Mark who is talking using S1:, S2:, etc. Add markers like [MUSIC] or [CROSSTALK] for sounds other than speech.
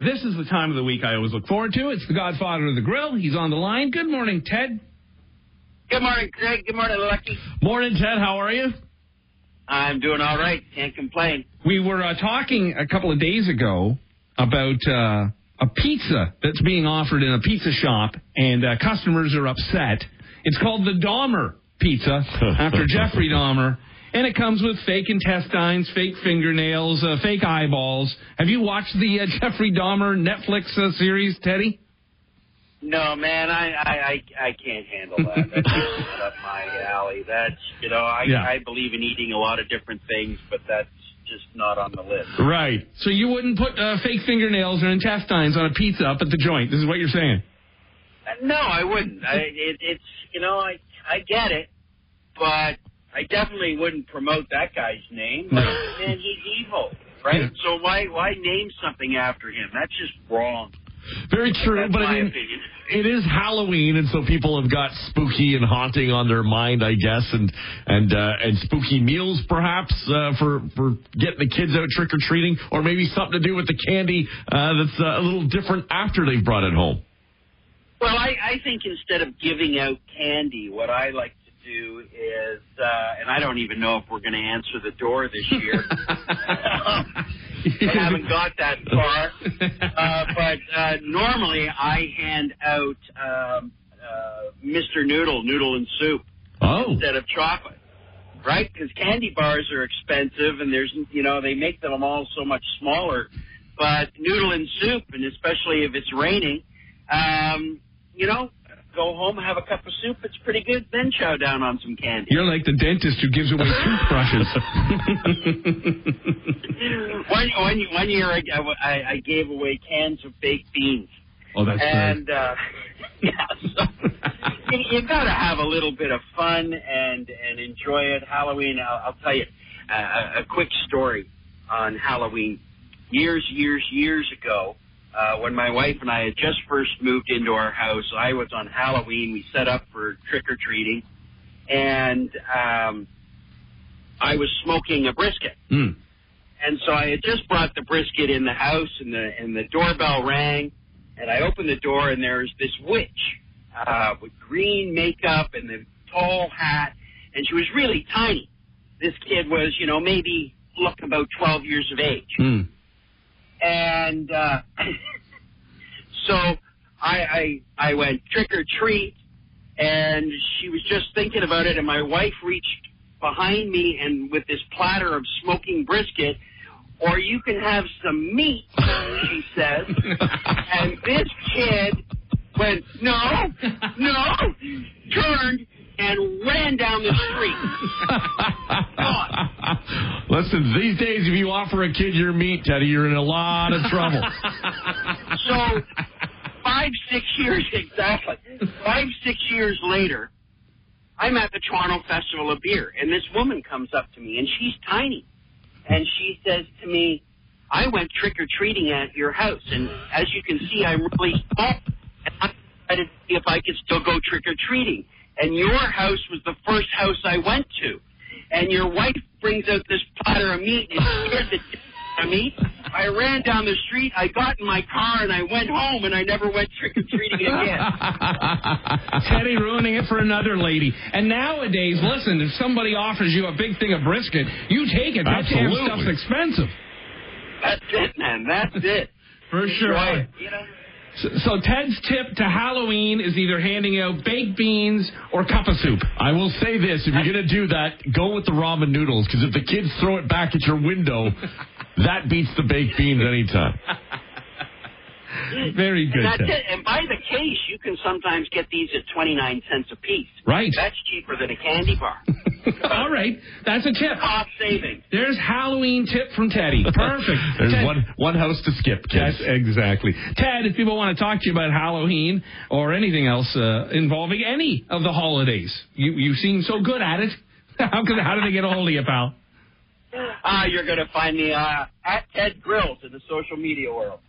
S1: This is the time of the week I always look forward to. It's the Godfather of the Grill. He's on the line. Good morning, Ted.
S2: Good morning, Craig. Good morning, Lucky.
S1: Morning, Ted. How are you?
S2: I'm doing all right. Can't complain.
S1: We were uh, talking a couple of days ago about uh, a pizza that's being offered in a pizza shop, and uh, customers are upset. It's called the Dahmer Pizza after [LAUGHS] Jeffrey Dahmer. And it comes with fake intestines, fake fingernails, uh, fake eyeballs. Have you watched the uh, [LAUGHS] Jeffrey Dahmer Netflix uh, series, Teddy?
S2: No, man, I I I, I can't handle that. That's just up my alley. That's you know, I
S1: Yeah.
S2: I believe in eating a lot of different things, but that's just not on the list.
S1: Right. So you wouldn't put uh, fake fingernails or intestines on a pizza up at the joint. This is what you're saying.
S2: Uh, No, I wouldn't. I it, it's you know, I I get it, but I definitely wouldn't promote that guy's name. Man, he's evil, right?
S1: Yeah.
S2: So why why name something after him? That's just wrong.
S3: Very true,
S2: That's
S3: but I mean,
S2: opinion.
S3: it is Halloween, and so people have got spooky and haunting on their mind, I guess, and and uh, and spooky meals perhaps uh, for for getting the kids out trick or treating, or maybe something to do with the candy uh, that's uh, a little different after they've brought it home.
S2: Well, I, I think instead of giving out candy, what I like do is, uh, and I don't even know if we're going to answer the door this year. [LAUGHS] I haven't got that far. Uh, but uh, normally I hand out um, uh, Mr. Noodle, noodle and soup
S3: Oh,
S2: instead of chocolate. Right? Because candy bars are expensive and there's, you know, they make them all so much smaller. But noodle and soup, and especially if it's raining, um, you know, go home, have a cup of soup. It's pretty good. Then chow down on some candy.
S1: You're like the dentist who gives away toothbrushes. [LAUGHS] [LAUGHS]
S2: one, one, one year I, I, I gave away cans of baked beans.
S1: oh, that's
S2: and uh, [LAUGHS] yeah, so you, you got to have a little bit of fun and and enjoy it. Halloween, I'll, I'll tell you uh, a, a quick story on Halloween. Years, years, years ago, uh, when my wife and I had just first moved into our house, I was on Halloween. We set up for trick or treating, and um, I was smoking a brisket.
S1: Mm.
S2: And so I had just brought the brisket in the house, and the and the doorbell rang, and I opened the door, and there's this witch uh, with green makeup and the tall hat, and she was really tiny. This kid was, you know, maybe look about 12 years of age,
S1: Mm.
S2: And uh, [LAUGHS] so I, I I went trick or treat, and she was just thinking about it, and my wife reached behind me and with this platter of smoking brisket, or you can have some meat, she says. [LAUGHS] and this kid went, no, no, turned and ran down the street. [LAUGHS]
S3: Listen, these days, if you offer a kid your meat, Teddy, you're in a lot of trouble. [LAUGHS]
S2: So five, six years exactly. Five, six years later, I'm at the Toronto Festival of Beer, and this woman comes up to me, and she's tiny, and she says to me, "I went trick or treating at your house, and as you can see, I'm really small, and I decided to see if I could still go trick or treating. And your house was the first house I went to, and your wife brings out this platter of meat and scared the d- out of me. I ran down the street, I got in my car, and I went home, and I never went trick or treating again. [LAUGHS]
S1: Teddy ruining it for another lady. And nowadays, listen, if somebody offers you a big thing of brisket, you take it. That damn stuff's expensive.
S2: That's it, man. That's it.
S1: For sure.
S2: Enjoy You know.
S1: So, so Ted's tip to Halloween is either handing out baked beans or cup of soup.
S3: I will say this: if you're gonna do that, go with the ramen noodles, because if the kids throw it back at your window, [LAUGHS] that beats the baked beans anytime.
S1: Very good,
S2: And that's
S1: Ted.
S2: it. And by the case, you can sometimes get these at 29 cents a piece.
S1: Right.
S2: That's cheaper than a candy bar. [LAUGHS] [LAUGHS]
S1: All right. That's a tip.
S2: Cost saving.
S1: There's Halloween tip from Teddy. [LAUGHS] Perfect.
S3: There's
S1: Ted-
S3: one one house to skip, kids.
S1: That's exactly. Ted, if people want to talk to you about Halloween or anything else uh, involving any of the holidays, you you seem so good at it. [LAUGHS] How can how do they get a hold of you, pal?
S2: Uh, you're going to find me uh, at Ted Grills in the social media world.